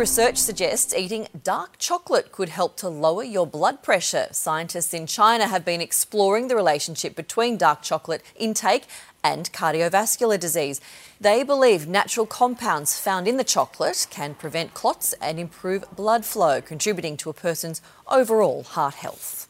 research suggests eating dark chocolate could help to lower your blood pressure. Scientists in China have been exploring the relationship between dark chocolate intake and cardiovascular disease. They believe natural compounds found in the chocolate can prevent clots and improve blood flow, contributing to a person's overall heart health.